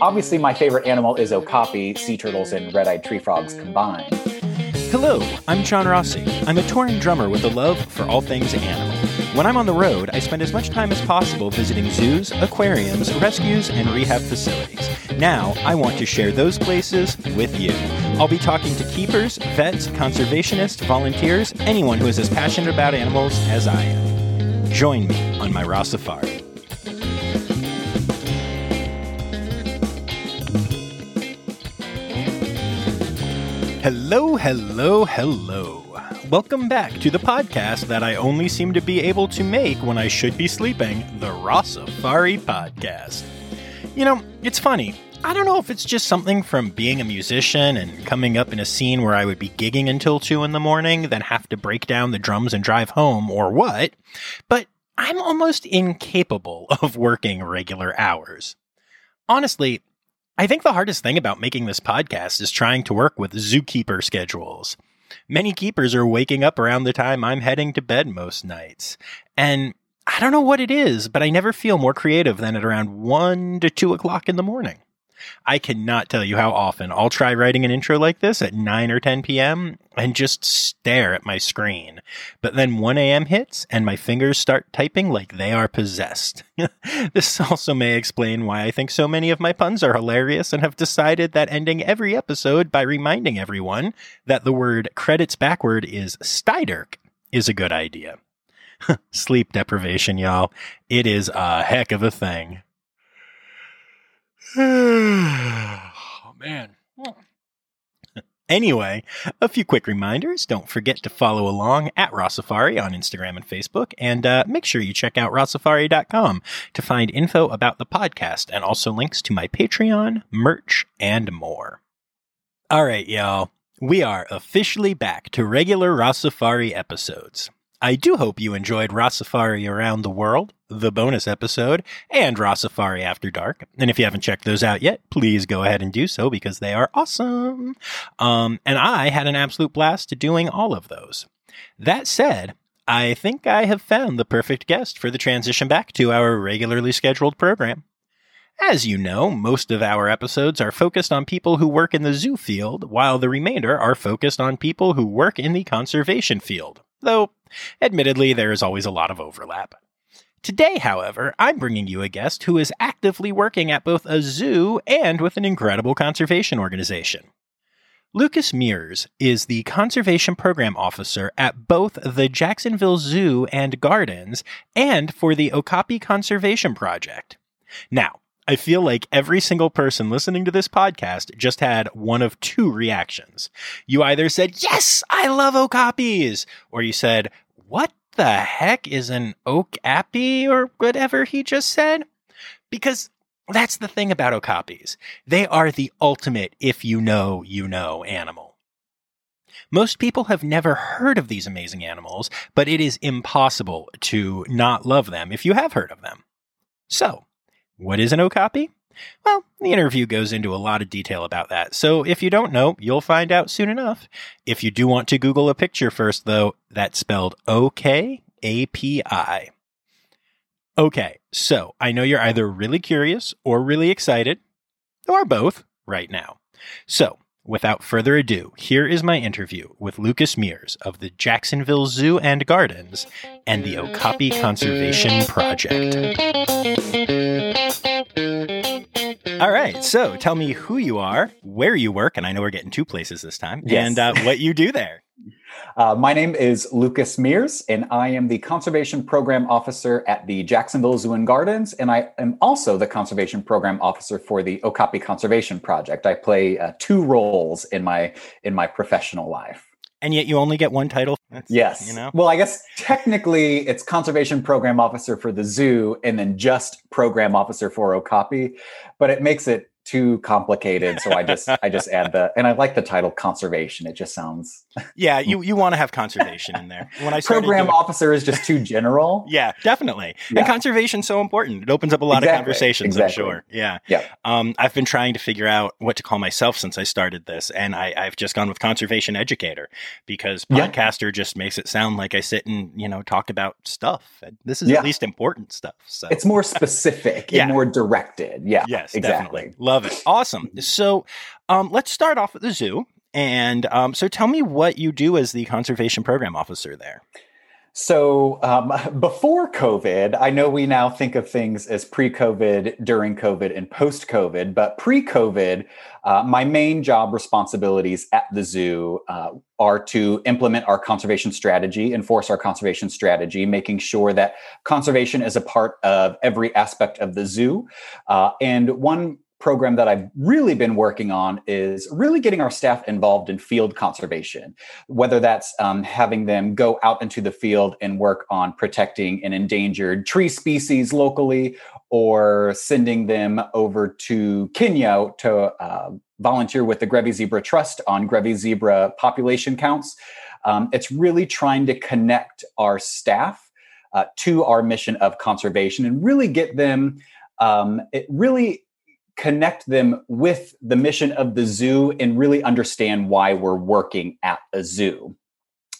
obviously my favorite animal is okapi, sea turtles, and red-eyed tree frogs combined. Hello, I'm John Rossi. I'm a touring drummer with a love for all things animal. When I'm on the road, I spend as much time as possible visiting zoos, aquariums, rescues, and rehab facilities. Now, I want to share those places with you. I'll be talking to keepers, vets, conservationists, volunteers, anyone who is as passionate about animals as I am. Join me on my Raw. Hello, hello, hello. Welcome back to the podcast that I only seem to be able to make when I should be sleeping, the Rossafari Podcast. You know, it's funny. I don't know if it's just something from being a musician and coming up in a scene where I would be gigging until 2 in the morning, then have to break down the drums and drive home, or what, but I'm almost incapable of working regular hours. Honestly, I think the hardest thing about making this podcast is trying to work with zookeeper schedules. Many keepers are waking up around the time I'm heading to bed most nights. And I don't know what it is, but I never feel more creative than at around 1 to 2 o'clock in the morning. I cannot tell you how often I'll try writing an intro like this at 9 or 10 p.m. and just stare at my screen. But then 1 a.m. hits and my fingers start typing like they are possessed. this also may explain why I think so many of my puns are hilarious and have decided that ending every episode by reminding everyone that the word credits backward is Stiderc is a good idea. Sleep deprivation, y'all. It is a heck of a thing. oh, man. Anyway, a few quick reminders. Don't forget to follow along at Rossafari on Instagram and Facebook, and uh, make sure you check out rossafari.com to find info about the podcast and also links to my Patreon, merch, and more. All right, y'all. We are officially back to regular Rossafari episodes. I do hope you enjoyed Rossafari Around the World, the bonus episode, and Rossafari After Dark. And if you haven't checked those out yet, please go ahead and do so because they are awesome. Um, and I had an absolute blast doing all of those. That said, I think I have found the perfect guest for the transition back to our regularly scheduled program. As you know, most of our episodes are focused on people who work in the zoo field, while the remainder are focused on people who work in the conservation field though admittedly there is always a lot of overlap. Today, however, I'm bringing you a guest who is actively working at both a zoo and with an incredible conservation organization. Lucas Mears is the Conservation Program Officer at both the Jacksonville Zoo and Gardens and for the Okapi Conservation Project. Now, I feel like every single person listening to this podcast just had one of two reactions. You either said, Yes, I love okapis, or you said, What the heck is an oak appy, or whatever he just said? Because that's the thing about okapis. They are the ultimate if you know, you know animal. Most people have never heard of these amazing animals, but it is impossible to not love them if you have heard of them. So, what is an okapi? Well, the interview goes into a lot of detail about that, so if you don't know, you'll find out soon enough. If you do want to Google a picture first, though, that's spelled O K A P I. Okay, so I know you're either really curious or really excited, or both, right now. So, without further ado, here is my interview with Lucas Mears of the Jacksonville Zoo and Gardens and the Okapi Conservation Project. All right. So tell me who you are, where you work, and I know we're getting two places this time, Yes. and uh, what you do there. Uh, my name is Lucas Mears, and I am the Conservation Program Officer at the Jacksonville Zoo and Gardens, and I am also the Conservation Program Officer for the Okapi Conservation Project. I play uh, two roles in my in my professional life. And yet you only get one title. That's, Yes. You know? Well, I guess technically it's Conservation Program Officer for the zoo, and then just Program Officer for Okapi, but it makes it too complicated. So I just I just add the and I like the title Conservation. It just sounds Yeah, you, you want to have conservation in there. When I program doing- officer is just too general. Yeah, definitely. Yeah. And conservation's so important. It opens up a lot Exactly, of conversations, exactly. I'm sure. Yeah. Yeah. Um, I've been trying to figure out what to call myself since I started this, and I, I've just gone with conservation educator because Yeah. podcaster just makes it sound like I sit and, you know, talk about stuff. This is Yeah. at least important stuff. So It's more specific Yeah. and more directed. Yeah. yes, exactly. definitely. Love love it. Awesome. So um, let's start off at the zoo. And um, so tell me what you do as the conservation program officer there. So um, before COVID, I know we now think of things as pre-COVID, during COVID, and post-COVID. But pre-COVID, uh, my main job responsibilities at the zoo uh, are to implement our conservation strategy, enforce our conservation strategy, making sure that conservation is a part of every aspect of the zoo. Uh, and one program that I've really been working on is really getting our staff involved in field conservation, whether that's um, having them go out into the field and work on protecting an endangered tree species locally, or sending them over to Kenya to uh, volunteer with the Grevy's Zebra Trust on Grevy's zebra population counts. Um, it's really trying to connect our staff uh, to our mission of conservation and really get them um, it really connect them with the mission of the zoo and really understand why we're working at a zoo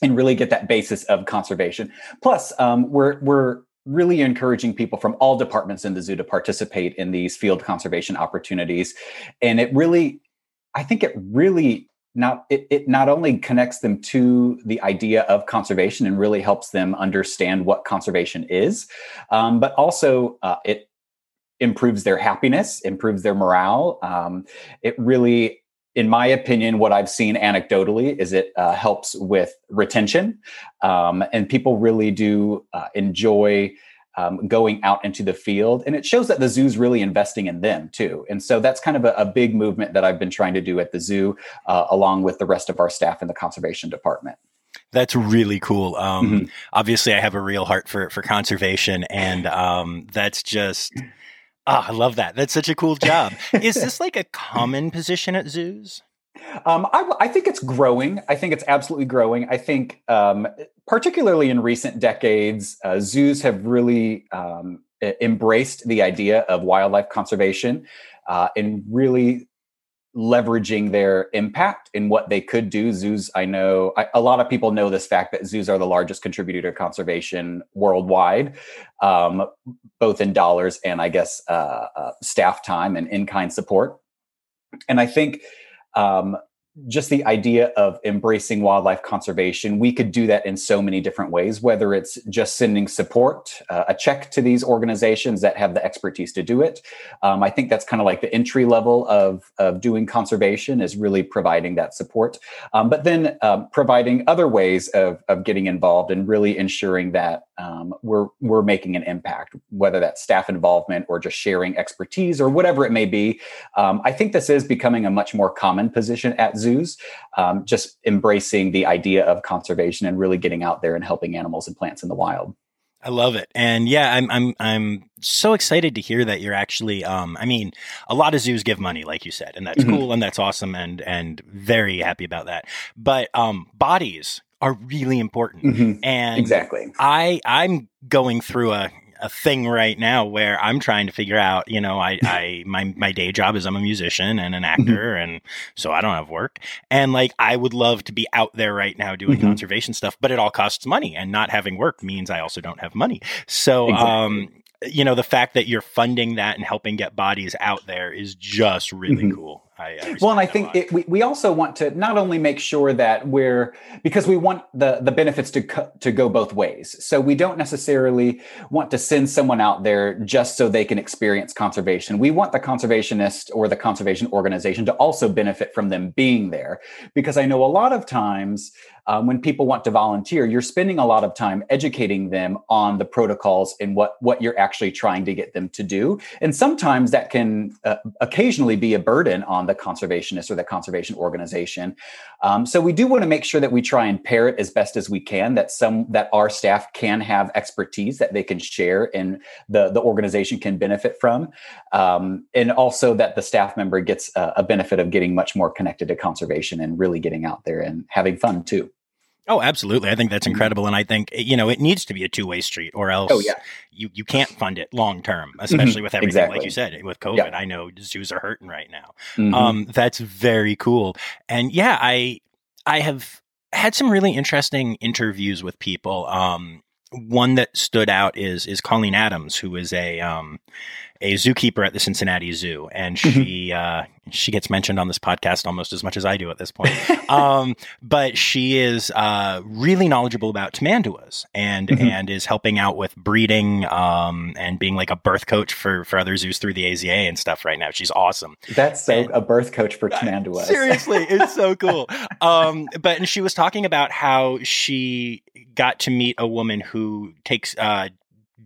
and really get that basis of conservation. Plus, um, we're we're really encouraging people from all departments in the zoo to participate in these field conservation opportunities, and it really, I think it really not it, it not only connects them to the idea of conservation and really helps them understand what conservation is, um, but also uh, it improves their happiness, improves their morale. Um, it really, in my opinion, what I've seen anecdotally is it uh, helps with retention, um, and people really do uh, enjoy. Um, going out into the field. And it shows that the zoo's really investing in them too. And so that's kind of a, a big movement that I've been trying to do at the zoo, uh, along with the rest of our staff in the conservation department. That's really cool. Um, mm-hmm. Obviously, I have a real heart for for conservation, and um, that's just oh, I love that. That's such a cool job. Is this like a common position at zoos? Um, I, I, think it's growing. I think it's absolutely growing. I think, um, particularly in recent decades, uh, zoos have really um, embraced the idea of wildlife conservation uh, and really leveraging their impact in what they could do. Zoos, I know I, a lot of people know this fact that zoos are the largest contributor to conservation worldwide, um, both in dollars and I guess uh, uh, staff time and in kind support. And I think um, just the idea of embracing wildlife conservation, we could do that in so many different ways, whether it's just sending support, uh, a check to these organizations that have the expertise to do it. Um, I think that's kind of like the entry level of, of doing conservation is really providing that support. Um, but then um, providing other ways of, of getting involved and really ensuring that um, we're, we're making an impact, whether that's staff involvement or just sharing expertise or whatever it may be. Um, I think this is becoming a much more common position at zoos, um, just embracing the idea of conservation and really getting out there and helping animals and plants in the wild. I love it. And yeah, I'm I'm I'm so excited to hear that you're actually um I mean, a lot of zoos give money like you said, and that's mm-hmm. cool and that's awesome and and very happy about that. But um bodies are really important. Mm-hmm. And exactly. I I'm going through a a thing right now where I'm trying to figure out, you know, I, I, my, my day job is I'm a musician and an mm-hmm. actor. Mm-hmm. And so I don't have work. And like, I would love to be out there right now doing mm-hmm. conservation stuff, but it all costs money and not having work means I also don't have money. So, exactly. um, you know, the fact that you're funding that and helping get bodies out there is just really mm-hmm. cool. I well, and I think it, we, we also want to not only make sure that we're because we want the the benefits to co- to go both ways. So we don't necessarily want to send someone out there just so they can experience conservation. We want the conservationist or the conservation organization to also benefit from them being there, because I know a lot of times um, when people want to volunteer, you're spending a lot of time educating them on the protocols and what what you're actually trying to get them to do. And sometimes that can uh, occasionally be a burden on the conservationist or the conservation organization. Um, so we do want to make sure that we try and pair it as best as we can. That some that our staff can have expertise that they can share and the the organization can benefit from, um, and also that the staff member gets a, a benefit of getting much more connected to conservation and really getting out there and having fun too. Oh, absolutely. I think that's mm-hmm. incredible. And I think, you know, it needs to be a two way street or else oh, yeah. you, you can't fund it long term, mm-hmm. especially mm-hmm. with everything, exactly. like you said, with COVID. Yeah. I know zoos are hurting right now. Mm-hmm. Um, that's very cool. And yeah, I, I have had some really interesting interviews with people. Um, one that stood out is is Colleen Adams, who is a um, a zookeeper at the Cincinnati Zoo, and mm-hmm. she uh, she gets mentioned on this podcast almost as much as I do at this point. um, but she is uh, really knowledgeable about tamanduas and mm-hmm. and is helping out with breeding um, and being like a birth coach for for other zoos through the AZA and stuff right now. She's awesome. That's so and, a birth coach for tamanduas. seriously, it's so cool. Um, but and she was talking about how she got to meet a woman who takes uh,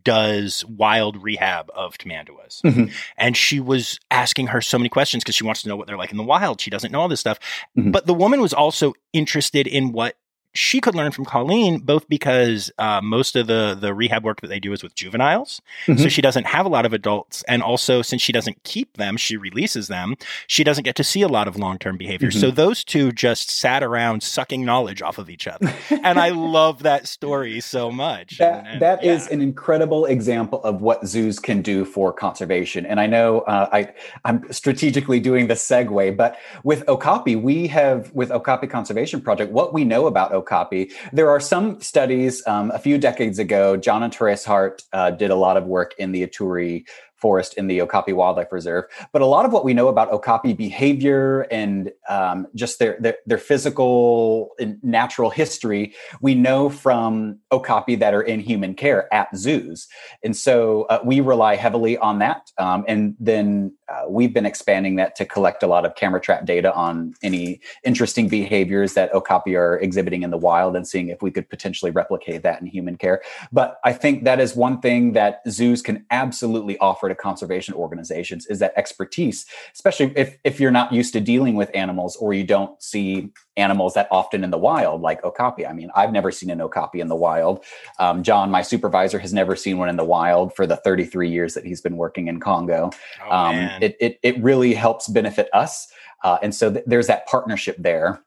does wild rehab of tamanduas. Mm-hmm. And she was asking her so many questions because she wants to know what they're like in the wild. She doesn't know all this stuff. Mm-hmm. But the woman was also interested in what she could learn from Colleen, both because uh, most of the the rehab work that they do is with juveniles, mm-hmm. so she doesn't have a lot of adults, and also since she doesn't keep them, she releases them. She doesn't get to see a lot of long term behavior. Mm-hmm. So those two just sat around sucking knowledge off of each other, and I love that story so much. That, and, and, that yeah. is an incredible example of what zoos can do for conservation. And I know uh, I I'm strategically doing the segue, but with Okapi, we have with Okapi Conservation Project, what we know about Okapi. There are some studies um, a few decades ago. John and Therese Hart uh, did a lot of work in the Ituri forest in the Okapi Wildlife Reserve. But a lot of what we know about Okapi behavior and um, just their, their, their physical and natural history, we know from Okapi that are in human care at zoos, and so uh, we rely heavily on that. Um, and then uh, we've been expanding that to collect a lot of camera trap data on any interesting behaviors that Okapi are exhibiting in the wild, and seeing if we could potentially replicate that in human care. But I think that is one thing that zoos can absolutely offer to conservation organizations is that expertise, especially if, if you're not used to dealing with animals or you don't see animals that often in the wild, like okapi. I mean, I've never seen an okapi in the wild. Um, John, my supervisor, has never seen one in the wild for the 33 years that he's been working in Congo. Oh, um, it, it, it really helps benefit us. Uh, and so th- there's that partnership there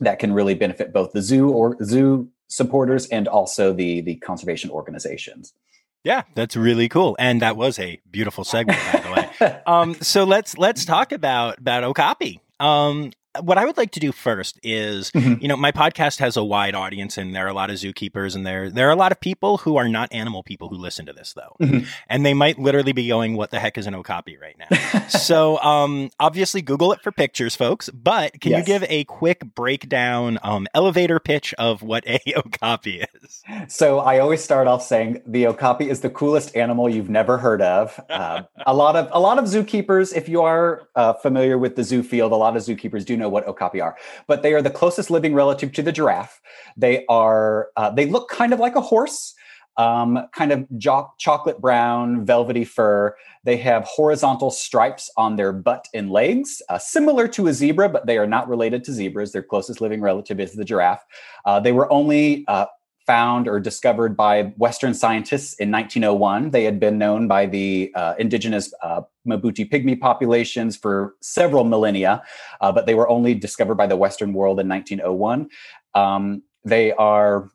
that can really benefit both the zoo or zoo supporters and also the the conservation organizations. Yeah, that's really cool, and that was a beautiful segment, by the way. um, so let's let's talk about about Okapi. Um, what I would like to do first is, mm-hmm. you know, my podcast has a wide audience, and there are a lot of zookeepers, and there there are a lot of people who are not animal people who listen to this, though, mm-hmm. and they might literally be going, "What the heck is an okapi right now?" so, um, obviously, Google it for pictures, folks. But can yes. you give a quick breakdown, um, elevator pitch of what a okapi is? So, I always start off saying the okapi is the coolest animal you've never heard of. Uh, a lot of a lot of zookeepers, if you are uh, familiar with the zoo field, a lot of zookeepers do know what okapi are, but they are the closest living relative to the giraffe. They are uh, they look kind of like a horse, um, kind of jo- chocolate brown, velvety fur. They have horizontal stripes on their butt and legs, uh, similar to a zebra, but they are not related to zebras. Their closest living relative is the giraffe. Uh, they were only uh, found or discovered by Western scientists in 1901. They had been known by the uh, indigenous uh, Mbuti pygmy populations for several millennia, uh, but they were only discovered by the Western world in 1901. Um, they are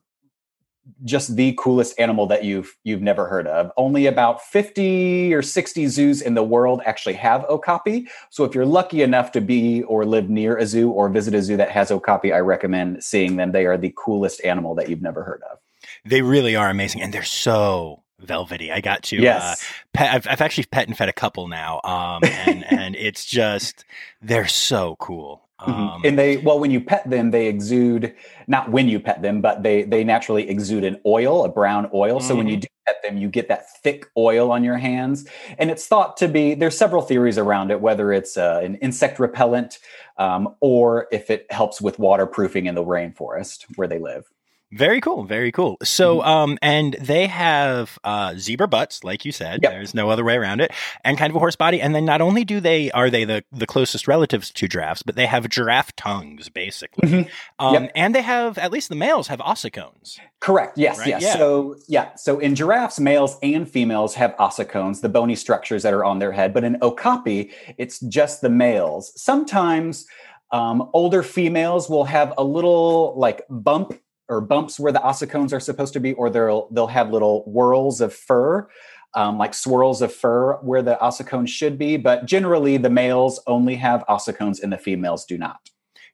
just the coolest animal that you've you've never heard of. Only about 50 or 60 zoos in the world actually have okapi. So if you're lucky enough to be or live near a zoo or visit a zoo that has okapi, I recommend seeing them. They are the coolest animal that you've never heard of. They really are amazing and they're so velvety. I got to uh, yes. Uh, pet, I've, I've actually pet and fed a couple now, um, and and it's just they're so cool. Mm-hmm. Um, and they well, when you pet them, they exude not when you pet them, but they they naturally exude an oil, a brown oil. Mm-hmm. So when you mm-hmm. do pet them, you get that thick oil on your hands, and it's thought to be. There's several theories around it, whether it's uh, an insect repellent um, or if it helps with waterproofing in the rainforest where they live. Very cool. Very cool. So, mm-hmm. um, and they have uh, zebra butts, like you said. Yep. There's no other way around it, and kind of a horse body. And then not only do they are they the the closest relatives to giraffes, but they have giraffe tongues, basically. Mm-hmm. Um, yep. and they have at least the males have ossicones. Correct. Yes. Right? Yes. Yeah. So yeah. So in giraffes, males and females have ossicones, the bony structures that are on their head. But in okapi, it's just the males. Sometimes. Um, older females will have a little like bump or bumps where the ossicones are supposed to be, or they'll they'll have little whorls of fur, um, like swirls of fur where the ossicones should be. But generally, the males only have ossicones and the females do not.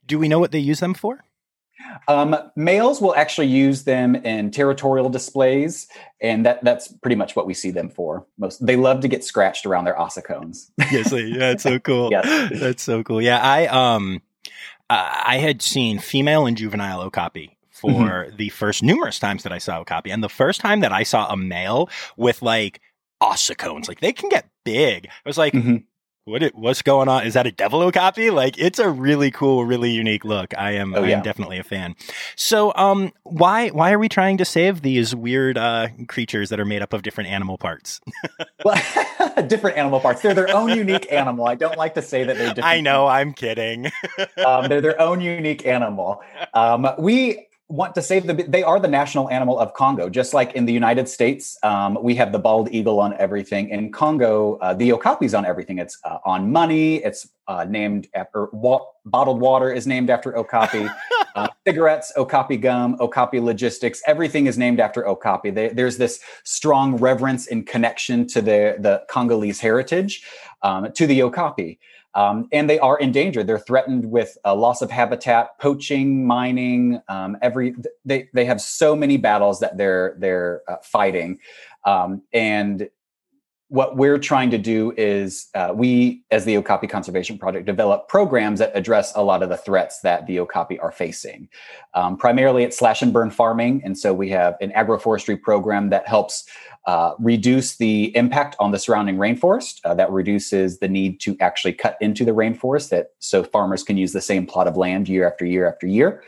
Do we know what they use them for? Um, males will actually use them in territorial displays, and that that's pretty much what we see them for. Most they love to get scratched around their ossicones. yes, yeah, that's so cool. yes. that's so cool. Yeah, I um, I had seen female and juvenile okapi for mm-hmm. the first numerous times that I saw okapi. and the first time that I saw a male with like ossicones, like they can get big. I was like. Mm-hmm what it, what's going on? Is that a devil copy? Like it's a really cool, really unique look. I am, oh, I am definitely a fan. So, um, why why are we trying to save these weird uh, creatures that are made up of different animal parts? well, different animal parts. They're their own unique animal. I don't like to say that they're different. I know. I'm kidding. um, they're their own unique animal. Um, we want to save the they are the national animal of congo. Just like in the united states um, we have the bald eagle on everything. In congo uh, the okapi's on everything. It's uh, on money. It's uh, named after wa- bottled water is named after okapi. Uh, cigarettes okapi gum okapi logistics everything is named after okapi. They, there's this strong reverence and connection to the the congolese heritage um, to the okapi um, and they are endangered. They're threatened with a loss of habitat, poaching, mining. Um, every they they have so many battles that they're they're uh, fighting, um, and what we're trying to do is uh, we, as the Okapi Conservation Project, develop programs that address a lot of the threats that the Okapi are facing. Um, primarily, it's slash and burn farming, and so we have an agroforestry program that helps uh, reduce the impact on the surrounding rainforest. Uh, that reduces the need to actually cut into the rainforest, that so farmers can use the same plot of land year after year after year.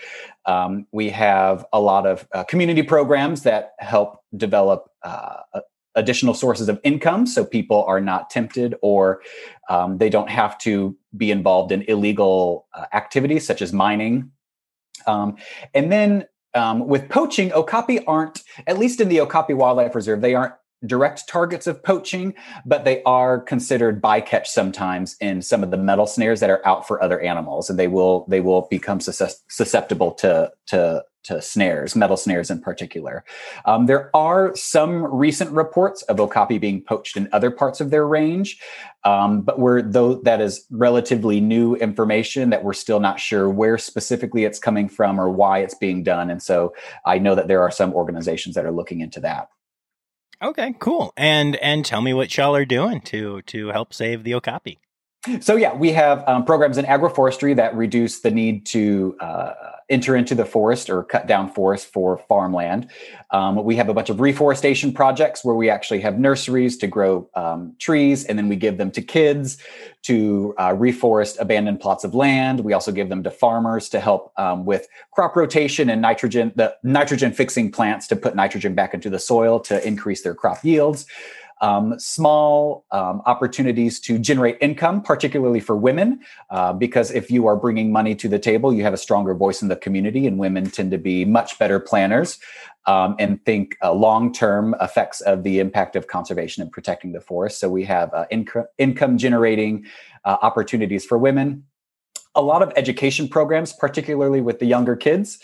Um, we have a lot of uh, community programs that help develop uh, additional sources of income so people are not tempted or um, they don't have to be involved in illegal uh, activities such as mining. Um, and then um, with poaching, okapi aren't, at least in the Okapi Wildlife Reserve, they aren't direct targets of poaching, but they are considered bycatch sometimes in some of the metal snares that are out for other animals, and they will they will become susceptible to to to snares, metal snares in particular. Um, there are some recent reports of okapi being poached in other parts of their range, um, but we're though that is relatively new information that we're still not sure where specifically it's coming from or why it's being done. And so I know that there are some organizations that are looking into that. Okay, cool. And and tell me what y'all are doing to to help save the okapi. So yeah, we have um, programs in agroforestry that reduce the need to uh, enter into the forest or cut down forest for farmland. Um, we have a bunch of reforestation projects where we actually have nurseries to grow um, trees, and then we give them to kids to uh, reforest abandoned plots of land. We also give them to farmers to help um, with crop rotation and nitrogen, the nitrogen fixing plants to put nitrogen back into the soil to increase their crop yields um, small um, opportunities to generate income, particularly for women, uh, because if you are bringing money to the table, you have a stronger voice in the community, and women tend to be much better planners um, and think uh, long term effects of the impact of conservation and protecting the forest. So we have uh, inc- income generating uh, opportunities for women a lot of education programs, particularly with the younger kids.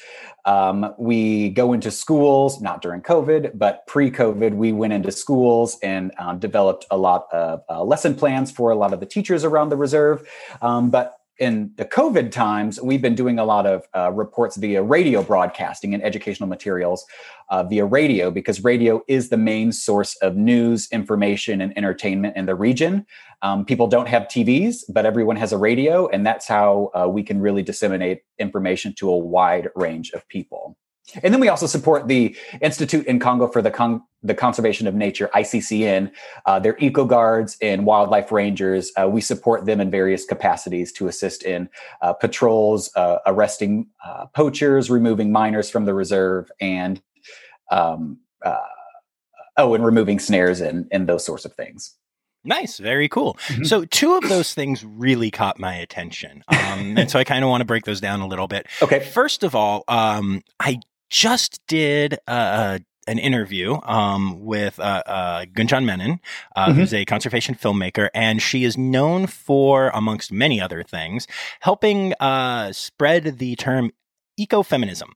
Um, we go into schools, not during COVID, but pre COVID, we went into schools and um, developed a lot of uh, lesson plans for a lot of the teachers around the reserve. Um, but in the COVID times, we've been doing a lot of uh, reports via radio broadcasting and educational materials uh, via radio because radio is the main source of news, information, and entertainment in the region. Um, people don't have TVs, but everyone has a radio, and that's how uh, we can really disseminate information to a wide range of people. And then we also support the Institute in Congo for the, Con- the Conservation of Nature, ICCN. Uh, they're eco guards and wildlife rangers. Uh, we support them in various capacities to assist in uh, patrols, uh, arresting uh, poachers, removing miners from the reserve, and um, uh, oh, and removing snares and, and those sorts of things. Nice, very cool. Mm-hmm. So, two of those things really caught my attention, um, and so I kind of want to break those down a little bit. Okay. First of all, um, I just did uh, an interview um, with uh, uh, Gunjan Menon, uh, mm-hmm. who's a conservation filmmaker, and she is known for, amongst many other things, helping uh, spread the term ecofeminism.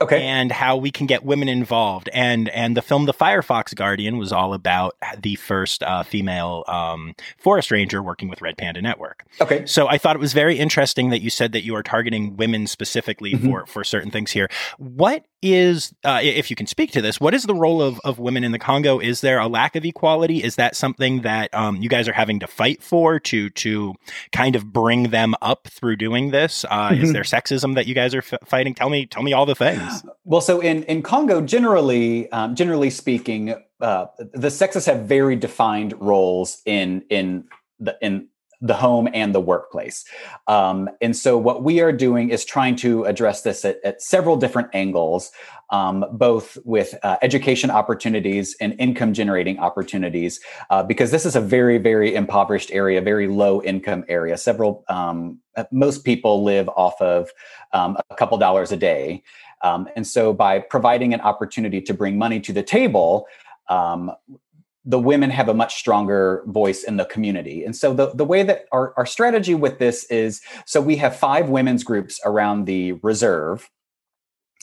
Okay. And how we can get women involved. And and the film The Firefox Guardian was all about the first uh, female um, forest ranger working with Red Panda Network. Okay. So I thought it was very interesting that you said that you are targeting women specifically mm-hmm. for for certain things here. What is, uh, if you can speak to this, what is the role of, of women in the Congo? Is there a lack of equality? Is that something that um, you guys are having to fight for to to kind of bring them up through doing this? Uh, mm-hmm. Is there sexism that you guys are f- fighting? Tell me, tell me all the things. Well, so in in Congo, generally, um, generally speaking, uh, the sexes have very defined roles in in the in the home and the workplace. Um, and so, what we are doing is trying to address this at, at several different angles, um, both with uh, education opportunities and income generating opportunities, uh, because this is a very, very impoverished area, very low income area. Several, um, most people live off of um, a couple dollars a day. Um, and so, by providing an opportunity to bring money to the table, um, the women have a much stronger voice in the community. And so the, the way that our, our strategy with this is so we have five women's groups around the reserve.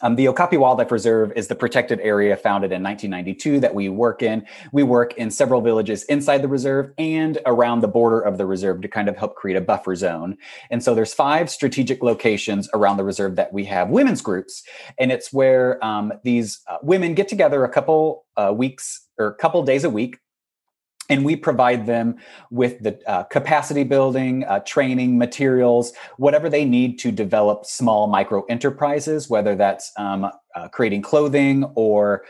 Um, the Okapi Wildlife Reserve is the protected area founded in 1992 that we work in. We work in several villages inside the reserve and around the border of the reserve to kind of help create a buffer zone. And so there's five strategic locations around the reserve that we have women's groups. And it's where um, these uh, women get together a couple uh, weeks or a couple days a week and we provide them with the uh, capacity building uh, training materials whatever they need to develop small micro enterprises whether that's um, uh, creating clothing or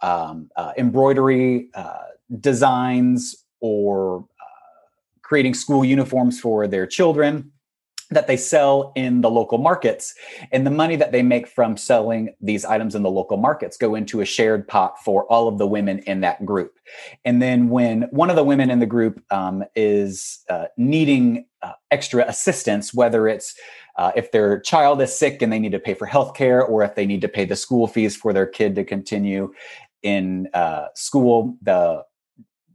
um, uh, embroidery uh, designs or uh, creating school uniforms for their children that they sell in the local markets. And the money that they make from selling these items in the local markets go into a shared pot for all of the women in that group. And then when one of the women in the group um, is uh, needing uh, extra assistance whether it's uh, if their child is sick and they need to pay for health care or if they need to pay the school fees for their kid to continue in uh, school the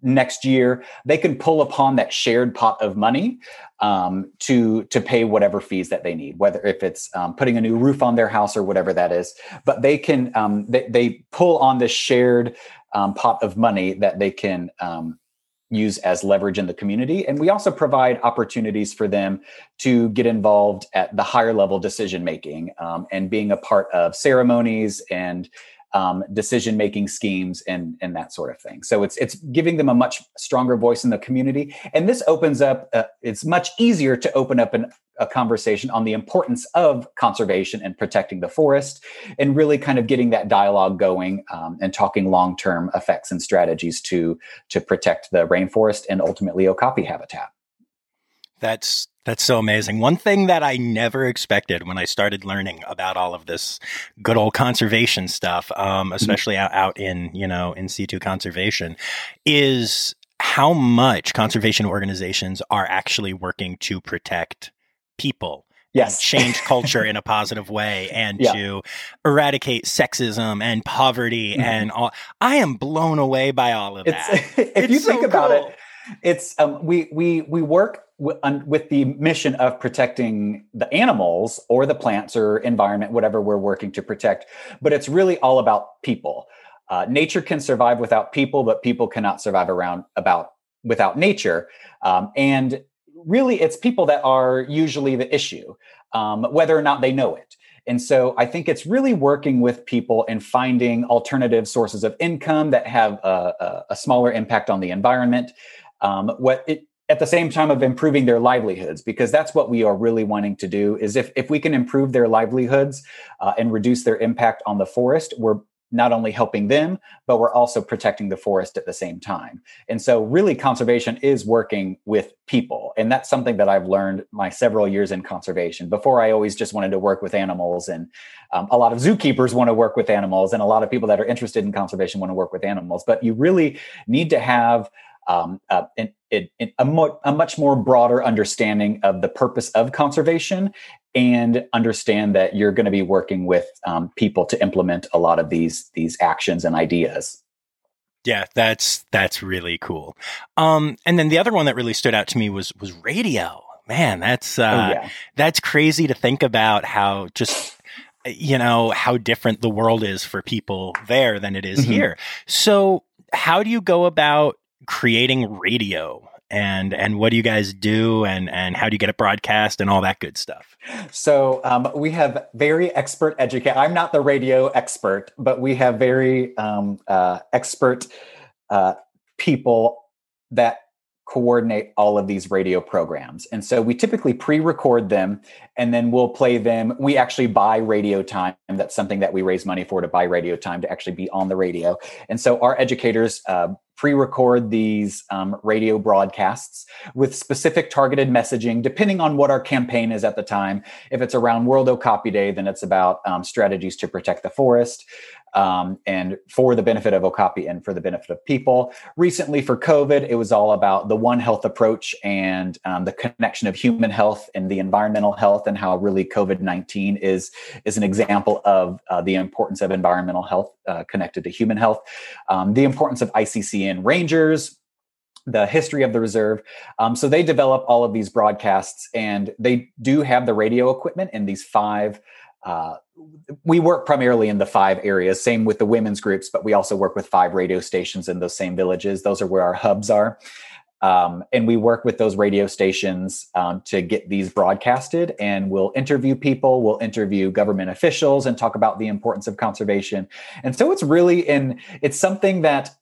next year they can pull upon that shared pot of money um, to to pay whatever fees that they need whether if it's um, putting a new roof on their house or whatever that is. But they can um, they, they pull on this shared um, pot of money that they can um, use as leverage in the community. And we also provide opportunities for them to get involved at the higher level decision making um, and being a part of ceremonies and um, decision making schemes and and that sort of thing. So it's it's giving them a much stronger voice in the community, and this opens up. Uh, it's much easier to open up an, a conversation on the importance of conservation and protecting the forest, and really kind of getting that dialogue going um, and talking long term effects and strategies to to protect the rainforest and ultimately okapi habitat. That's that's so amazing. One thing that I never expected when I started learning about all of this good old conservation stuff, um, mm-hmm. especially mm-hmm. out, out in you know in situ conservation, is how much conservation organizations are actually working to protect people yes. change culture in a positive way and yeah. to eradicate sexism and poverty mm-hmm. and all. I am blown away by all of that. If it's you think so about cool. it, it's um, we we we work with the mission of protecting the animals or the plants or environment, whatever we're working to protect. But it's really all about people. Uh, nature can survive without people, but people cannot survive around about without nature. Um, and really, it's people that are usually the issue, um, whether or not they know it. And so I think it's really working with people and finding alternative sources of income that have a, a, a smaller impact on the environment. Um, what it, at the same time of improving their livelihoods because that's what we are really wanting to do is if, if we can improve their livelihoods uh, and reduce their impact on the forest we're not only helping them but we're also protecting the forest at the same time. And so really conservation is working with people and that's something that i've learned my several years in conservation. Before i always just wanted to work with animals and um, a lot of zookeepers want to work with animals and a lot of people that are interested in conservation want to work with animals but you really need to have um, uh, an, an, a, mo- a much more broader understanding of the purpose of conservation and understand that you're going to be working with um, people to implement a lot of these these actions and ideas. Yeah, that's that's really cool. Um, and then the other one that really stood out to me was was radio. Man, that's uh, oh, yeah. that's crazy to think about how just you know, how different the world is for people there than it is mm-hmm. here. So, how do you go about creating radio? And and what do you guys do? And and how do you get it broadcast and all that good stuff? So um, we have very expert educate. I'm not the radio expert, but we have very um, uh, expert uh, people that coordinate all of these radio programs. And so we typically pre record them and then we'll play them. We actually buy radio time. That's something that we raise money for to buy radio time to actually be on the radio. And so our educators uh, pre record these um, radio broadcasts with specific targeted messaging, depending on what our campaign is at the time. If it's around World Okapi Day, then it's about um, strategies to protect the forest um, and for the benefit of Okapi and for the benefit of people. Recently, for COVID, it was all about the One Health approach and um, the connection of human health and the environmental health, and how really COVID nineteen is is an example of uh, the importance of environmental health uh, connected to human health, um, the importance of ICCN rangers, the history of the reserve. Um, so they develop all of these broadcasts, and they do have the radio equipment in these five uh, we work primarily in the five areas. Same with the women's groups, but we also work with five radio stations in those same villages. Those are where our hubs are. Um, and we work with those radio stations um, to get these broadcasted and we'll interview people we'll interview government officials and talk about the importance of conservation and so it's really in it's something that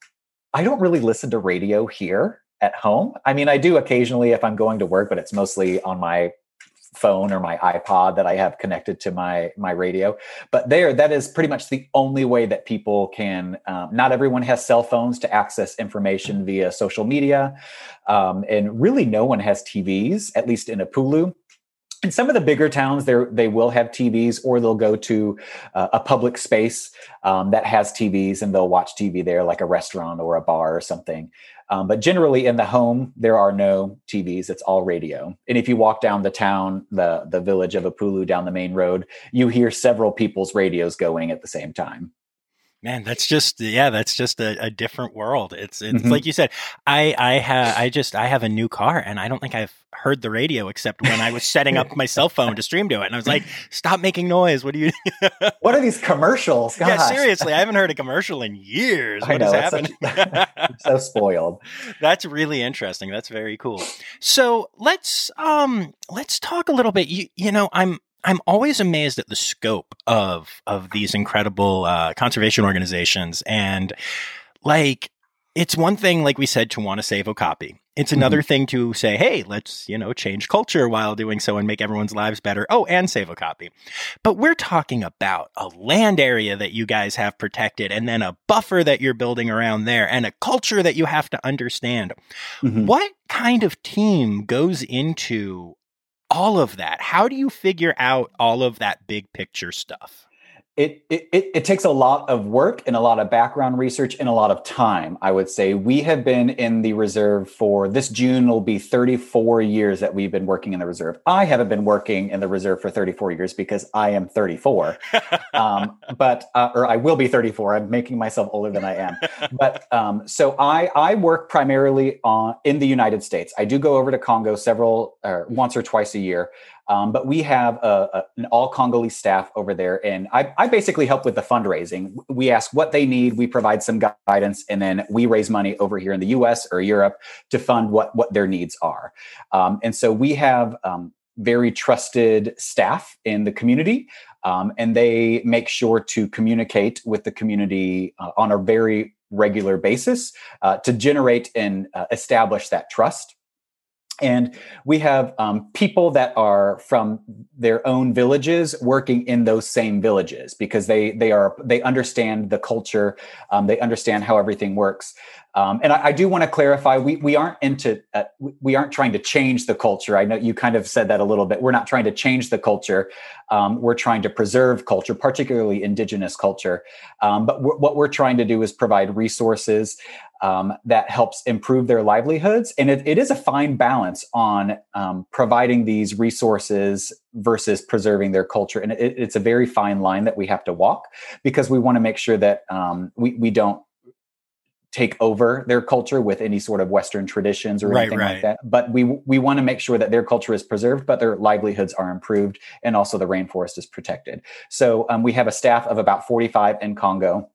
i don't really listen to radio here at home i mean i do occasionally if i'm going to work but it's mostly on my phone or my iPod that I have connected to my my radio. But there, that is pretty much the only way that people can. Um, not everyone has cell phones to access information via social media, um, and really no one has TVs, at least in Epulu. In some of the bigger towns, they they will have TVs, or they'll go to uh, a public space um, that has TVs, and they'll watch TV there, like a restaurant or a bar or something. Um, but generally, in the home, there are no TVs. It's all radio. And if you walk down the town, the the village of Epulu down the main road, you hear several people's radios going at the same time. Man, that's just yeah, that's just a, a different world. It's it's mm-hmm. like you said. I I have I just I have a new car, and I don't think I've heard the radio except when I was setting up my cell phone to stream to it, and I was like, "Stop making noise! What are you? what are these commercials? Gosh. Yeah, seriously, I haven't heard a commercial in years. What know, is happening? Such, so spoiled. That's really interesting. That's very cool. So let's um let's talk a little bit. You you know I'm I'm always amazed at the scope of of these incredible uh, conservation organizations, and like it's one thing, like we said, to want to save okapi. It's another mm-hmm. thing to say, hey, let's you know change culture while doing so and make everyone's lives better. Oh, and save okapi. But we're talking about a land area that you guys have protected, and then a buffer that you're building around there, and a culture that you have to understand. Mm-hmm. What kind of team goes into all of that? How do you figure out all of that big picture stuff? It, it, it takes a lot of work and a lot of background research and a lot of time i would say. We have been in the reserve for this june will be 34 years that we've been working in the reserve. I haven't been working in the reserve for 34 years because i am 34 um, but uh, or i will be 34 i'm making myself older than i am. But um, so i i work primarily on in the united states. I do go over to congo several uh, once or twice a year um, but we have a, a, an all Congolese staff over there, and I, I, basically help with the fundraising. We ask what they need, we provide some guidance, and then we raise money over here in the U.S. or Europe to fund what what their needs are. Um, and so we have um, very trusted staff in the community, um, and they make sure to communicate with the community uh, on a very regular basis uh, to generate and uh, establish that trust and we have um, people that are from their own villages working in those same villages because they they are they understand the culture um, they understand how everything works um, and I, I do want to clarify we we aren't into uh, we aren't trying to change the culture i know you kind of said that a little bit we're not trying to change the culture um, we're trying to preserve culture particularly indigenous culture um, but what we're trying to do is provide resources um, that helps improve their livelihoods. And it, it is a fine balance on um, providing these resources versus preserving their culture. And it, it's a very fine line that we have to walk because we want to make sure that um, we, we don't take over their culture with any sort of Western traditions or Right, anything right. like that. But we we want to make sure that their culture is preserved, but their livelihoods are improved, and also the rainforest is protected. So um, we have a staff of about 45 in Congo.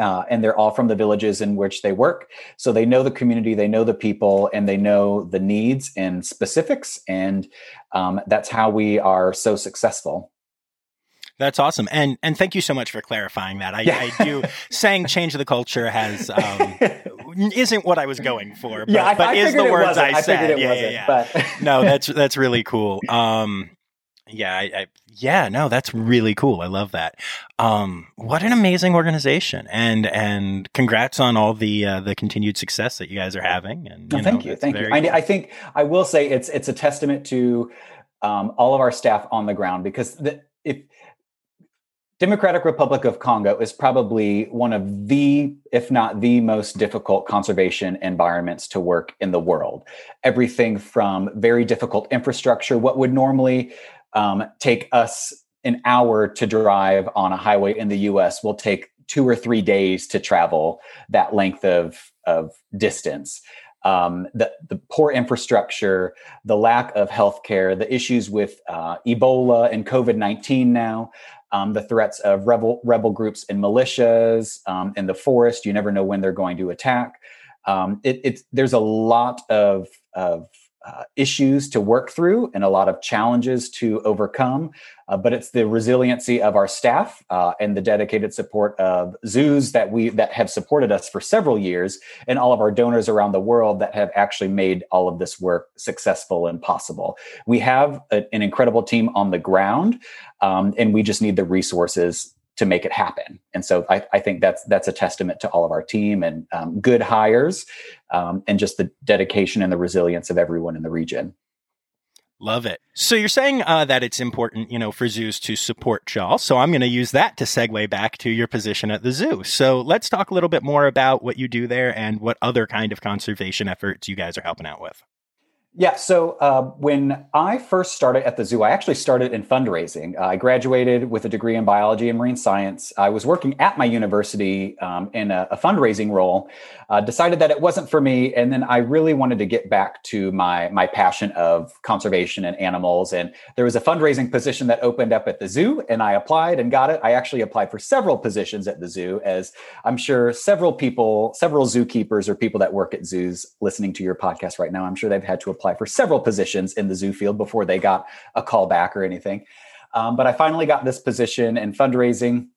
Uh, and they're all from the villages in which they work. So they know the community, they know the people, and they know the needs and specifics. And um, that's how we are so successful. That's awesome, and and thank you so much for clarifying that. I, Yeah. I do saying change the culture has um, isn't what I was going for, but, yeah, I, but I is the words wasn't. I I said. it yeah, wasn't. yeah, yeah. But no, that's that's really cool. Um, yeah, I, I yeah, no, that's really cool. I love that. Um, what an amazing organization, and and congrats on all the uh, the continued success that you guys are having. And you thank know, you, thank you. very I. I think I will say it's it's a testament to um, all of our staff on the ground because the, if Democratic Republic of Congo is probably one of the, if not the most difficult conservation environments to work in the world. Everything from very difficult infrastructure, what would normally um, take us an hour to drive on a highway in the US will take two or three days to travel that length of, of distance. Um, the, the poor infrastructure, the lack of healthcare, the issues with uh, Ebola and COVID 19 now, um, the threats of rebel rebel groups and militias um, in the forest. You never know when they're going to attack. Um, it, it's there's a lot of of uh, issues to work through and a lot of challenges to overcome. Uh, but it's the resiliency of our staff uh, and the dedicated support of zoos that we that have supported us for several years, and all of our donors around the world that have actually made all of this work successful and possible. We have a, an incredible team on the ground, um, and we just need the resources to make it happen. And so I, I think that's that's a testament to all of our team and um, good hires, um, and just the dedication and the resilience of everyone in the region. Love it. So you're saying uh, that it's important, you know, for zoos to support y'all. So I'm going to use that to segue back to your position at the zoo. So let's talk a little bit more about what you do there and what other kind of conservation efforts you guys are helping out with. Yeah. So uh, when I first started at the zoo, I actually started in fundraising. Uh, I graduated with a degree in biology and marine science. I was working at my university um, in a, a fundraising role. Uh, decided that it wasn't for me, and then I really wanted to get back to my my passion of conservation and animals. And there was a fundraising position that opened up at the zoo, and I applied and got it. I actually applied for several positions at the zoo, as I'm sure several people, several zookeepers or people that work at zoos listening to your podcast right now, I'm sure they've had to apply for several positions in the zoo field before they got a call back or anything. Um, but I finally got this position in fundraising.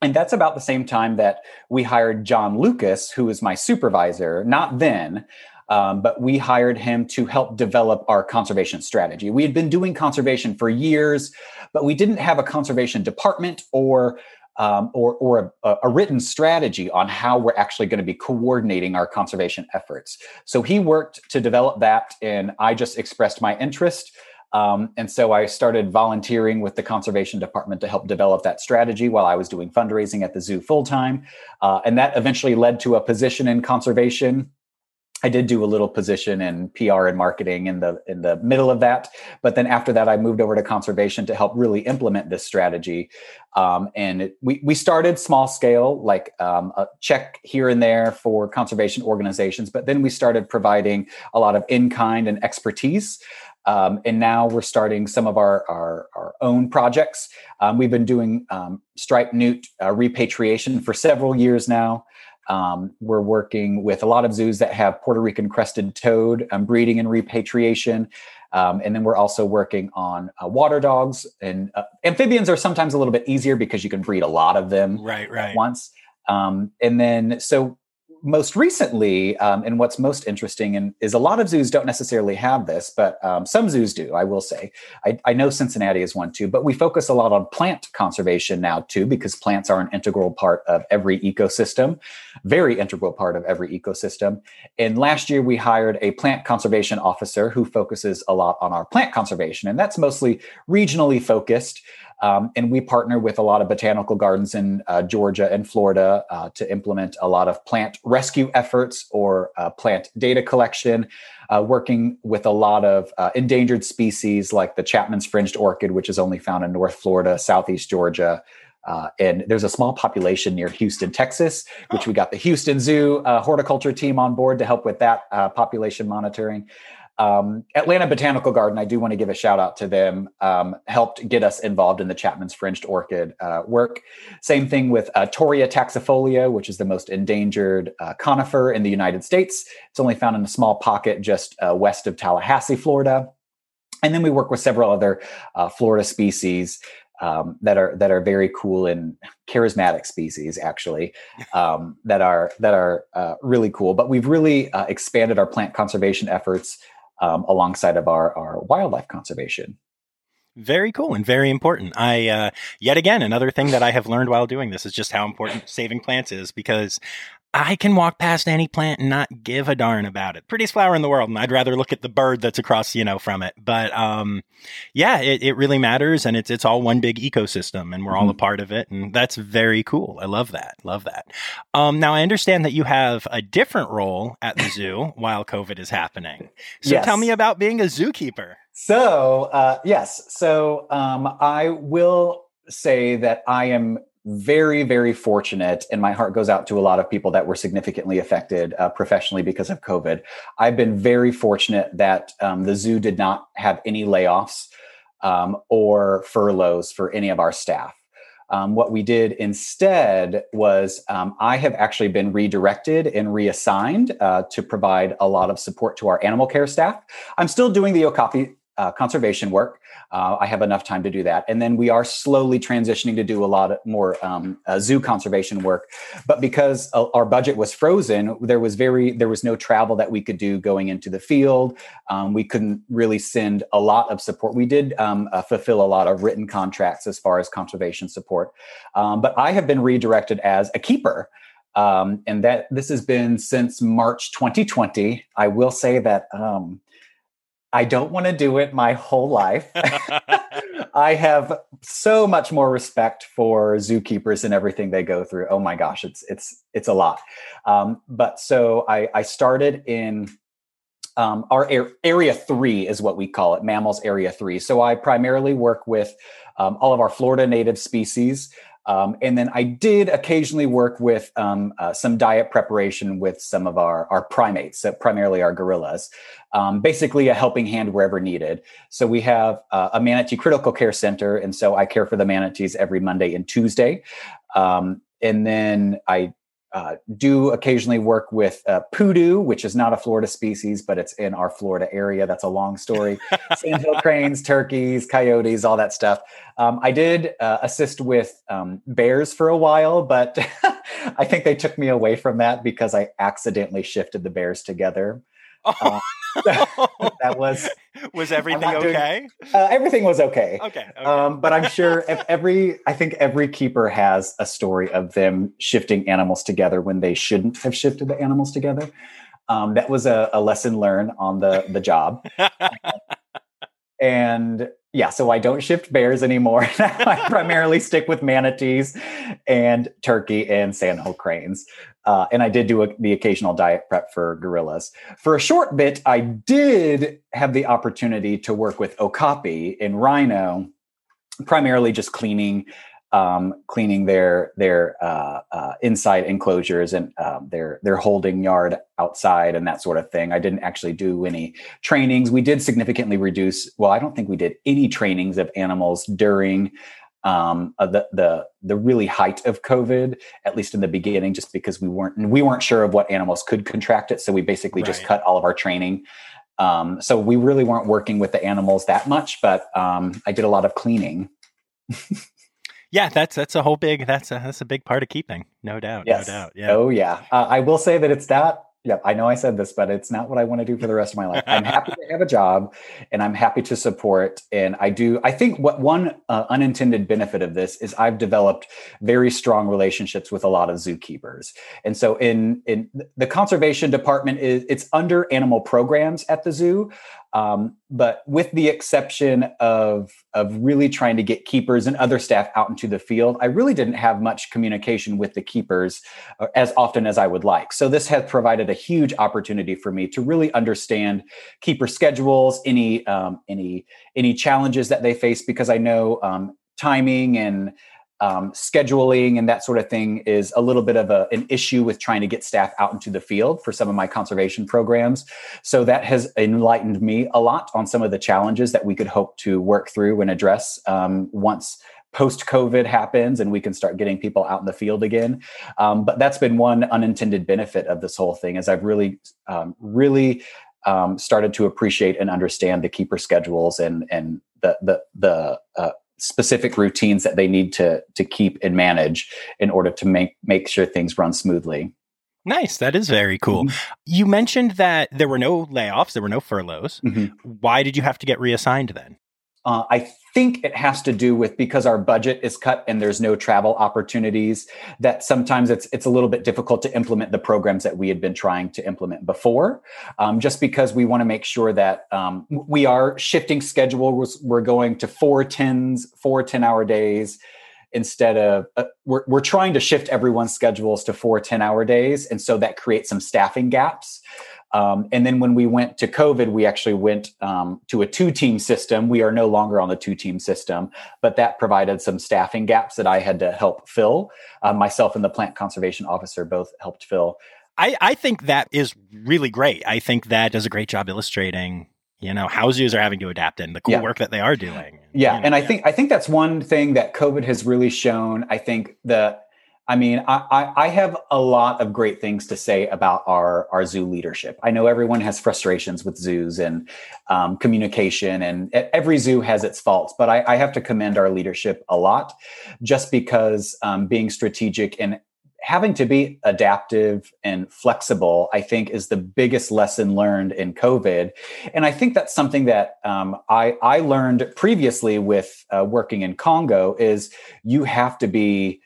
And that's about the same time that we hired John Lucas, who was my supervisor, not then, um, but we hired him to help develop our conservation strategy. We had been doing conservation for years, but we didn't have a conservation department or um, or, or a, a, written strategy on how we're actually going to be coordinating our conservation efforts. So he worked to develop that, and I just expressed my interest. Um, and so I started volunteering with the conservation department to help develop that strategy while I was doing fundraising at the zoo full time. Uh, and that eventually led to a position in conservation I did do a little position in PR and marketing in the in the middle of that, but then after that, I moved over to conservation to help really implement this strategy. Um, and it, we we started small scale, like um, a check here and there for conservation organizations, but then we started providing a lot of in kind and expertise. Um, and now we're starting some of our our, our own projects. Um, we've been doing um, striped newt uh, repatriation for several years now. Um, we're working with a lot of zoos that have Puerto Rican crested toad um, breeding and repatriation. Um, and then we're also working on uh, water dogs and uh, amphibians are sometimes a little bit easier because you can breed a lot of them right, right. at once. Um, and then, so most recently, um, and what's most interesting and is a lot of zoos don't necessarily have this, but um, some zoos do. I will say, I, I, know Cincinnati is one too. But we focus a lot on plant conservation now too, because plants are an integral part of every ecosystem, very integral part of every ecosystem. And last year we hired a plant conservation officer who focuses a lot on our plant conservation, and that's mostly regionally focused. Um, and we partner with a lot of botanical gardens in uh, Georgia and Florida uh, to implement a lot of plant rescue efforts or uh, plant data collection, uh, working with a lot of uh, endangered species like the Chapman's fringed orchid, which is only found in North Florida, Southeast Georgia, Uh, and there's a small population near Houston, Texas, which we got the Houston Zoo horticulture team on board to help with that population monitoring. Um, Atlanta Botanical Garden, I do want to give a shout out to them, um, helped get us involved in the Chapman's Fringed Orchid uh, work. Same thing with uh, Torreya taxifolia, which is the most endangered uh, conifer in the United States. It's only found in a small pocket just uh, west of Tallahassee, Florida. And then we work with several other uh, Florida species um, that are that are very cool and charismatic species actually um, that are that are uh, really cool. But we've really uh, expanded our plant conservation efforts um, alongside of our, our wildlife conservation. Very cool and very important. I, uh, yet again, another thing that I have learned while doing this is just how important saving plants is because I can walk past any plant and not give a darn about it. Prettiest flower in the world, and I'd rather look at the bird that's across, you know, from it. But um, yeah, it, it really matters, and it's it's all one big ecosystem, and we're all mm-hmm. a part of it, and that's very cool. I love that. Love that. Um, now I understand that you have a different role at the zoo while COVID is happening. So yes. tell me about being a zookeeper. So uh, yes, so um, I will say that I am very, very fortunate, and my heart goes out to a lot of people that were significantly affected uh, professionally because of COVID. I've been very fortunate that um, the zoo did not have any layoffs um, or furloughs for any of our staff. Um, what we did instead was um, I have actually been redirected and reassigned uh, to provide a lot of support to our animal care staff. I'm still doing the Okapi uh, conservation work. Uh, I have enough time to do that. And then we are slowly transitioning to do a lot more um, uh, zoo conservation work. But because uh, our budget was frozen, there was very there was no travel that we could do going into the field. Um, we couldn't really send a lot of support. We did um, uh, fulfill a lot of written contracts as far as conservation support. Um, but I have been redirected as a keeper. Um, and that this has been since March 2020. I will say that um, I don't want to do it my whole life. I have so much more respect for zookeepers and everything they go through. Oh my gosh, it's it's it's a lot. Um, but so I, I started in um, our area three is what we call it, mammals area three. So I primarily work with um, all of our Florida native species. Um, and then I did occasionally work with um, uh, some diet preparation with some of our, our primates, primarily our gorillas, um, basically a helping hand wherever needed. So we have uh, a manatee critical care center. And so I care for the manatees every Monday and Tuesday. Um, and then I uh, do occasionally work with uh, pudu, which is not a Florida species, but it's in our Florida area. That's a long story. Sandhill cranes, turkeys, coyotes, all that stuff. Um, I did uh, assist with um, bears for a while, but I think they took me away from that because I accidentally shifted the bears together. Oh, uh, that was was everything okay? Doing, uh, everything was okay. Okay. okay. Um, but I'm sure if every I think every keeper has a story of them shifting animals together when they shouldn't have shifted the animals together. Um, that was a, a, lesson learned on the the job. and yeah, so I don't shift bears anymore. I primarily stick with manatees and turkey and sandhill cranes. Uh, and I did do a, the occasional diet prep for gorillas. For a short bit, I did have the opportunity to work with Okapi in Rhino, primarily just cleaning um, cleaning their their uh, uh, inside enclosures and um, their their holding yard outside and that sort of thing. I didn't actually do any trainings. We did significantly reduce. Well, I don't think we did any trainings of animals during um, uh, the the the really height of COVID, at least in the beginning, just because we weren't we weren't sure of what animals could contract it. So we basically right. just cut all of our training. Um, so we really weren't working with the animals that much, but um, I did a lot of cleaning. Yeah, that's that's a whole big that's a that's a big part of keeping, no doubt, yes. no doubt. Yeah. Oh yeah, uh, I will say that it's that Yep, I know I said this, but it's not what I want to do for the rest of my life. I'm happy to have a job and I'm happy to support. And I do, I think what one uh, unintended benefit of this is I've developed very strong relationships with a lot of zookeepers. And so in, in the conservation department is it's under animal programs at the zoo. Um, but with the exception of of really trying to get keepers and other staff out into the field, I really didn't have much communication with the keepers uh, as often as I would like. So this has provided a huge opportunity for me to really understand keeper schedules, any um, any any challenges that they face, because I know um, timing and um, scheduling and that sort of thing is a little bit of a, an issue with trying to get staff out into the field for some of my conservation programs. So that has enlightened me a lot on some of the challenges that we could hope to work through and address um, once post COVID happens and we can start getting people out in the field again. Um, but that's been one unintended benefit of this whole thing, is I've really, um, really um, started to appreciate and understand the keeper schedules and and the the the uh, specific routines that they need to to keep and manage in order to make make sure things run smoothly. Nice. That is very cool. Mm-hmm. You mentioned that there were no layoffs, there were no furloughs. Mm-hmm. Why did you have to get reassigned then? Uh, I think it has to do with because our budget is cut and there's no travel opportunities that sometimes it's it's a little bit difficult to implement the programs that we had been trying to implement before um, just because we want to make sure that um, we are shifting schedules. We're going to four tens four 10 hour days instead of uh, we're, we're trying to shift everyone's schedules to four 10 hour days and so that creates some staffing gaps um, and then when we went to COVID, we actually went um, to a two team system. We are no longer on the two team system, but that provided some staffing gaps that I had to help fill. Uh, myself and the plant conservation officer both helped fill. I, I think that is really great. I think that does a great job illustrating you know how zoos are having to adapt and the cool yeah. work that they are doing yeah you know, and i yeah. think i think that's one thing that covid has really shown i think the I mean, I, I, have a lot of great things to say about our, our zoo leadership. I know everyone has frustrations with zoos and um, communication, and every zoo has its faults, but I, I, have to commend our leadership a lot just because um, being strategic and having to be adaptive and flexible, I think, is the biggest lesson learned in COVID. And I think that's something that um, I, I learned previously with uh, working in Congo is you have to be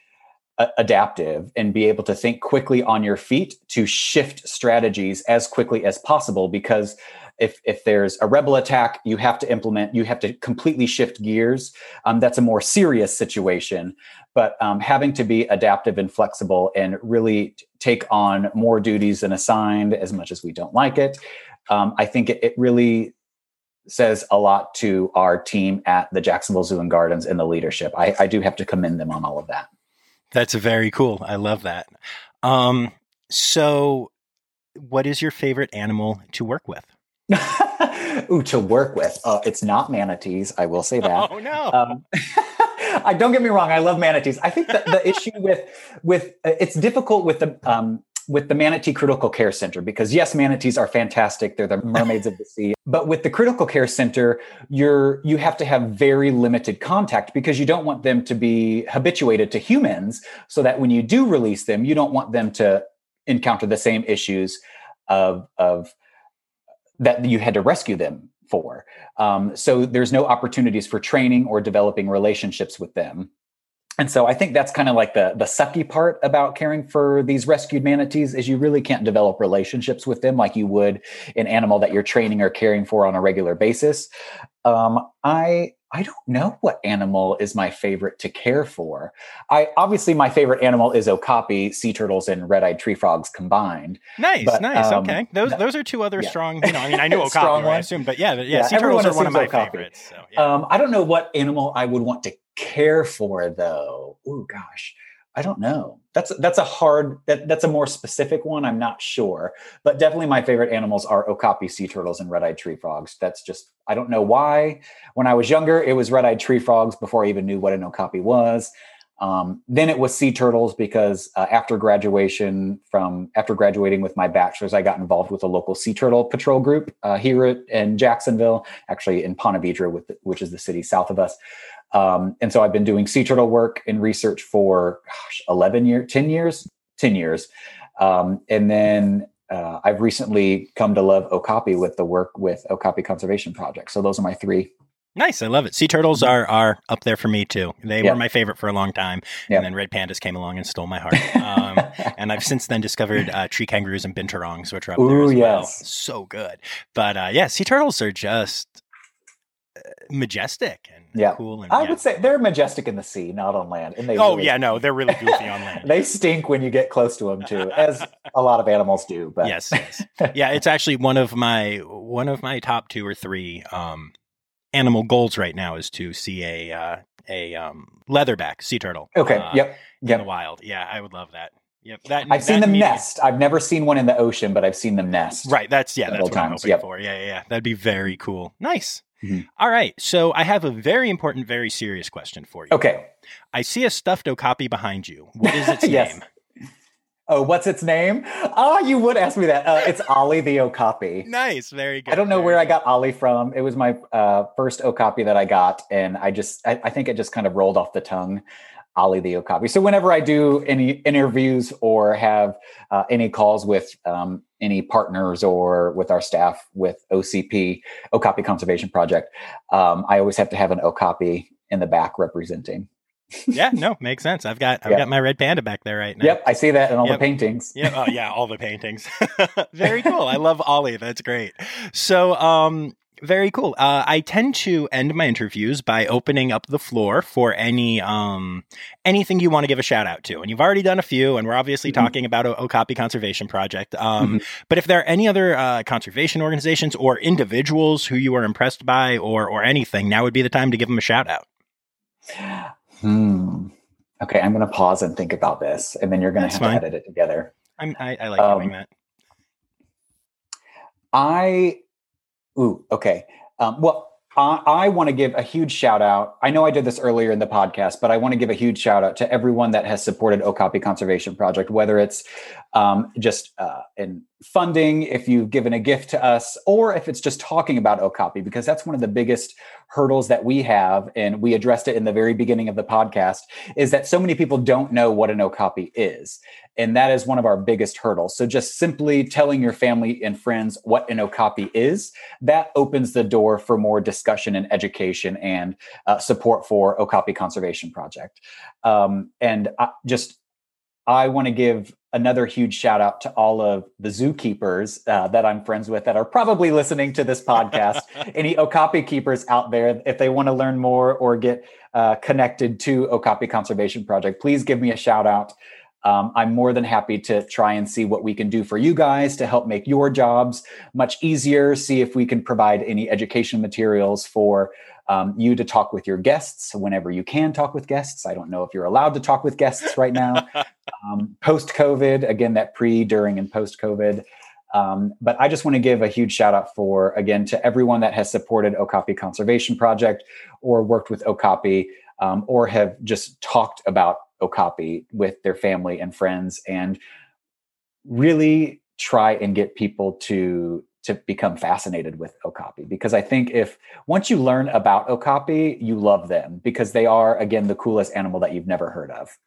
adaptive and be able to think quickly on your feet to shift strategies as quickly as possible because if if there's a rebel attack you have to implement you have to completely shift gears. Um, that's a more serious situation but um, having to be adaptive and flexible and really take on more duties than assigned as much as we don't like it um, i think it, it really says a lot to our team at the jacksonville zoo and gardens and the leadership. I, I do have to commend them on all of that that's very cool. I love that. Um, so, what is your favorite animal to work with? Ooh, to work with. Uh, it's not manatees. I will say that. Oh no. Um, I don't get me wrong. I love manatees. I think that the issue with with uh, it's difficult with the um, with the Manatee Critical Care Center because yes, manatees are fantastic. They're the mermaids of the sea. But with the Critical Care Center, you're you have to have very limited contact because you don't want them to be habituated to humans so that when you do release them, you don't want them to encounter the same issues of of that you had to rescue them for. Um, so there's no opportunities for training or developing relationships with them and so I think that's kind of like the the sucky part about caring for these rescued manatees is you really can't develop relationships with them like you would an animal that you're training or caring for on a regular basis. Um, I I don't know what animal is my favorite to care for. I obviously my favorite animal is okapi, sea turtles, and red-eyed tree frogs combined. Nice, but, nice. Um, okay, those those are two other yeah. strong. You know, I mean, I knew okapi, I assume, but yeah, yeah, yeah sea turtles are one of my okapi. favorites. So, yeah. um, I don't know what animal I would want to care for though oh gosh i don't know. That's that's a hard that, that's a more specific one i'm not sure. But definitely my favorite animals are okapi sea turtles and red-eyed tree frogs. That's just i don't know why. When i was younger it was red-eyed tree frogs before i even knew what an okapi was. Um, then it was sea turtles because uh, after graduation from after graduating with my bachelor's, I got involved with a local sea turtle patrol group uh, here in Jacksonville, actually in Ponte Vedra, with which is the city south of us. Um, and so I've been doing sea turtle work and research for gosh, 11 years, 10 years, 10 years. Um, and then uh, I've recently come to love Okapi with the work with Okapi Conservation Project. So those are my three. Nice, I love it. Sea turtles are are up there for me too. They were my favorite for a long time, and then red pandas came along and stole my heart. Um, and I've since then discovered uh, tree kangaroos and binturongs, which are up Ooh, there as yes. well. So good. But uh, yeah, sea turtles are just majestic and yeah. cool. And, I yeah. would say they're majestic in the sea, not on land. And they oh really, yeah, no, they're really goofy on land. they stink when you get close to them too, as a lot of animals do. But yes, yes. yeah, it's actually one of my one of my top two or three um, animal goals right now is to see a uh, a um, leatherback sea turtle. Okay. uh, yep. In the wild. Yeah, I would love that. Yep. That I've seen them nest. I've never seen one in the ocean, but I've seen them nest. Right. That's yeah. That's what I'm hoping yep. for. Yeah, yeah, yeah. That'd be very cool. Nice. Mhm. All right. So I have a very important, very serious question for you. Okay. I see a stuffed okapi behind you. What is its Yes. name? Oh, what's its name? Ah, you would ask me that. Uh, it's Ollie the Okapi. Nice. Very good. I don't know where I got Ollie from. It was my uh, first Okapi that I got, and I just I, I think it just kind of rolled off the tongue. Ollie the Okapi. So whenever I do any interviews or have uh, any calls with um, any partners or with our staff with OCP, Okapi Conservation Project, um, I always have to have an Okapi in the back representing. yeah, no, makes sense. I've got I've Yeah. got my red panda back there right now. Yep, I see that in all Yep. the paintings. Yeah, oh yeah, all the paintings. very cool. I love Ollie. That's great. So, um, very cool. Uh, I tend to end my interviews by opening up the floor for any um anything you want to give a shout out to, and you've already done a few, and we're obviously Mhm. talking about O- Okapi Conservation Project. Um, Mhm. but if there are any other uh, conservation organizations or individuals who you are impressed by, or or anything, now would be the time to give them a shout out. Hmm. Okay, I'm going to pause and think about this, and then you're going to have fine. to edit it together. I'm, I, I like Um, doing that. I, ooh, okay. Um, well, I, I want to give a huge shout out. I know I did this earlier in the podcast, but I want to give a huge shout out to everyone that has supported Okapi Conservation Project, whether it's um, just uh, in funding, if you've given a gift to us, or if it's just talking about Okapi, because that's one of the biggest hurdles that we have. And we addressed it in the very beginning of the podcast is that so many people don't know what an Okapi is. And that is one of our biggest hurdles. So just simply telling your family and friends what an Okapi is, that opens the door for more discussion and education and uh, support for Okapi Conservation Project. Um, and I, just, I want to give another huge shout out to all of the zookeepers uh, that I'm friends with that are probably listening to this podcast. Any Okapi keepers out there, if they want to learn more or get uh, connected to Okapi Conservation Project, please give me a shout out. Um, I'm more than happy to try and see what we can do for you guys to help make your jobs much easier. See if we can provide any education materials for um, you to talk with your guests whenever you can talk with guests. I don't know if you're allowed to talk with guests right now. um, post COVID, again, that pre, during, and post COVID. Um, but I just want to give a huge shout out for, again, to everyone that has supported Okapi Conservation Project or worked with Okapi um, or have just talked about Okapi with their family and friends and really try and get people to to become fascinated with Okapi because I think if once you learn about Okapi, you love them because they are again the coolest animal that you've never heard of.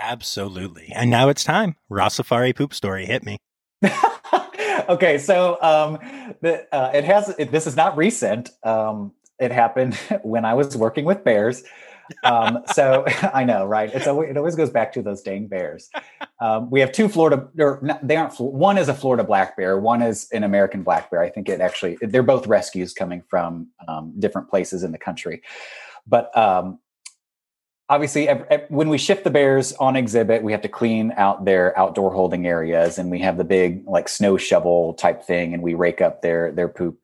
Absolutely. And now it's time. Rossafari poop story. Hit me. okay, so um, the, uh, it has. It, this is not recent. Um, it happened when I was working with bears. Um, so I know, right? It's always, it always goes back to those dang bears. Um, we have two Florida. They aren't. One is a Florida black bear. One is an American black bear. I think it actually. They're both rescues coming from um, different places in the country, but. Um, Obviously, when we shift the bears on exhibit, we have to clean out their outdoor holding areas, and we have the big like snow shovel type thing, and we rake up their their poop.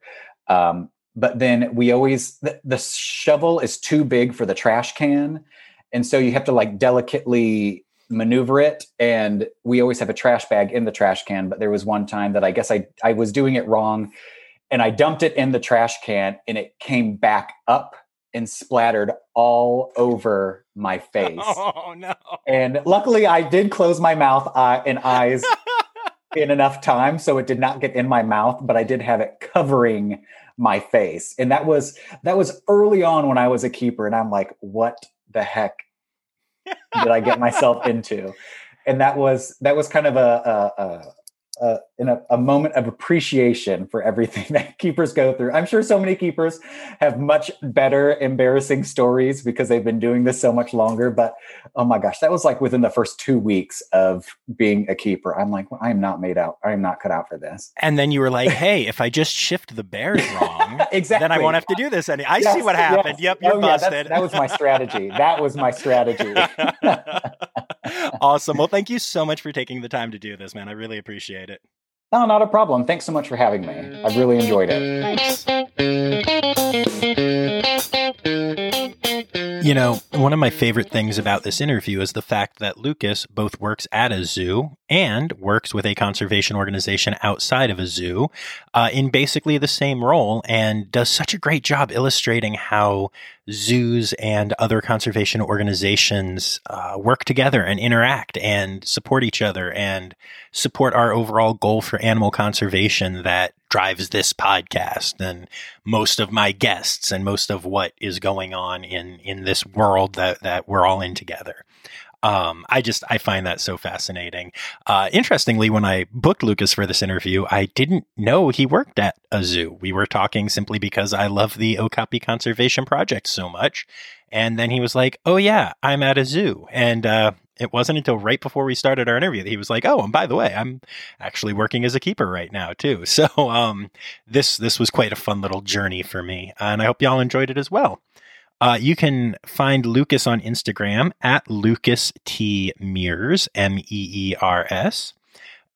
Um, but then we always the, the shovel is too big for the trash can and so you have to like delicately maneuver it and we always have a trash bag in the trash can but there was one time that i guess i i was doing it wrong and i dumped it in the trash can and it came back up and splattered all over my oh, face. Oh no. and luckily i did close my mouth eye, and eyes in enough time so it did not get in my mouth but i did have it covering my face. And that was that was early on when i was a keeper and i'm like what the heck did i get myself into? And that was that was kind of a a, a, a, in a, a moment of appreciation for everything that keepers go through i'm sure so many keepers have much better embarrassing stories because they've been doing this so much longer but oh my gosh that was like within the first two weeks of being a keeper i'm like well, i am not made out i am not cut out for this And then you were like, "Hey, if I just shift the bears wrong, exactly then I won't have to do this any." I see what happened. yes. Yep, you're Oh, yeah, busted. that was my strategy that was my strategy awesome. Well, thank you so much for taking the time to do this, man. I really appreciate it. No not a problem. Thanks so much for having me. I've really enjoyed it. Thanks. You know, one of my favorite things about this interview is the fact that Lucas both works at a zoo and works with a conservation organization outside of a zoo uh, in basically the same role and does such a great job illustrating how zoos and other conservation organizations uh, work together and interact and support each other and support our overall goal for animal conservation that drives this podcast and most of my guests and most of what is going on in in this world that that we're all in together. Um, I just I find that so fascinating. Uh, interestingly, when I booked Lucas for this interview, I didn't know he worked at a zoo. We were talking simply because I love the Okapi Conservation Project so much, and then he was like, "Oh yeah, I'm at a zoo," and uh, it wasn't until right before we started our interview that he was like, "Oh, and by the way, I'm actually working as a keeper right now too." So um, this this was quite a fun little journey for me, and I hope y'all enjoyed it as well. Uh, you can find Lucas on Instagram at Lucas T Meers, M E E R S.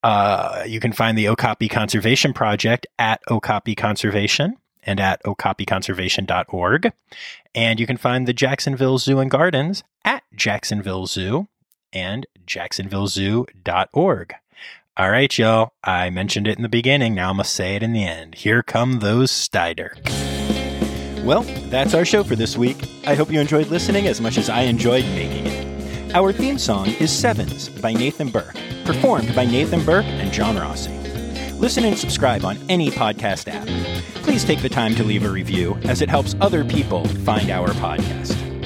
Uh, you can find the Okapi Conservation Project at Okapi Conservation and at okapiconservation.org. And you can find the Jacksonville Zoo and Gardens at Jacksonville Zoo and jacksonvillezoo.org. All right, y'all. I mentioned it in the beginning. Now going to say it in the end. Here come those Stiderc. Well, that's our show for this week. I hope you enjoyed listening as much as I enjoyed making it. Our theme song is Sevens by Nathan Burke, performed by Nathan Burke and John Rossi. Listen and subscribe on any podcast app. Please take the time to leave a review as it helps other people find our podcast.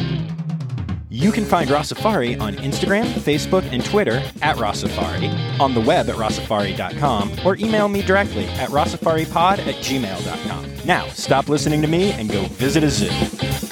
You can find Rossafari on Instagram, Facebook, and Twitter at Rossafari, on the web at rossafari.com, or email me directly at rossafaripod at gmail.com. Now, stop listening to me and go visit a zoo.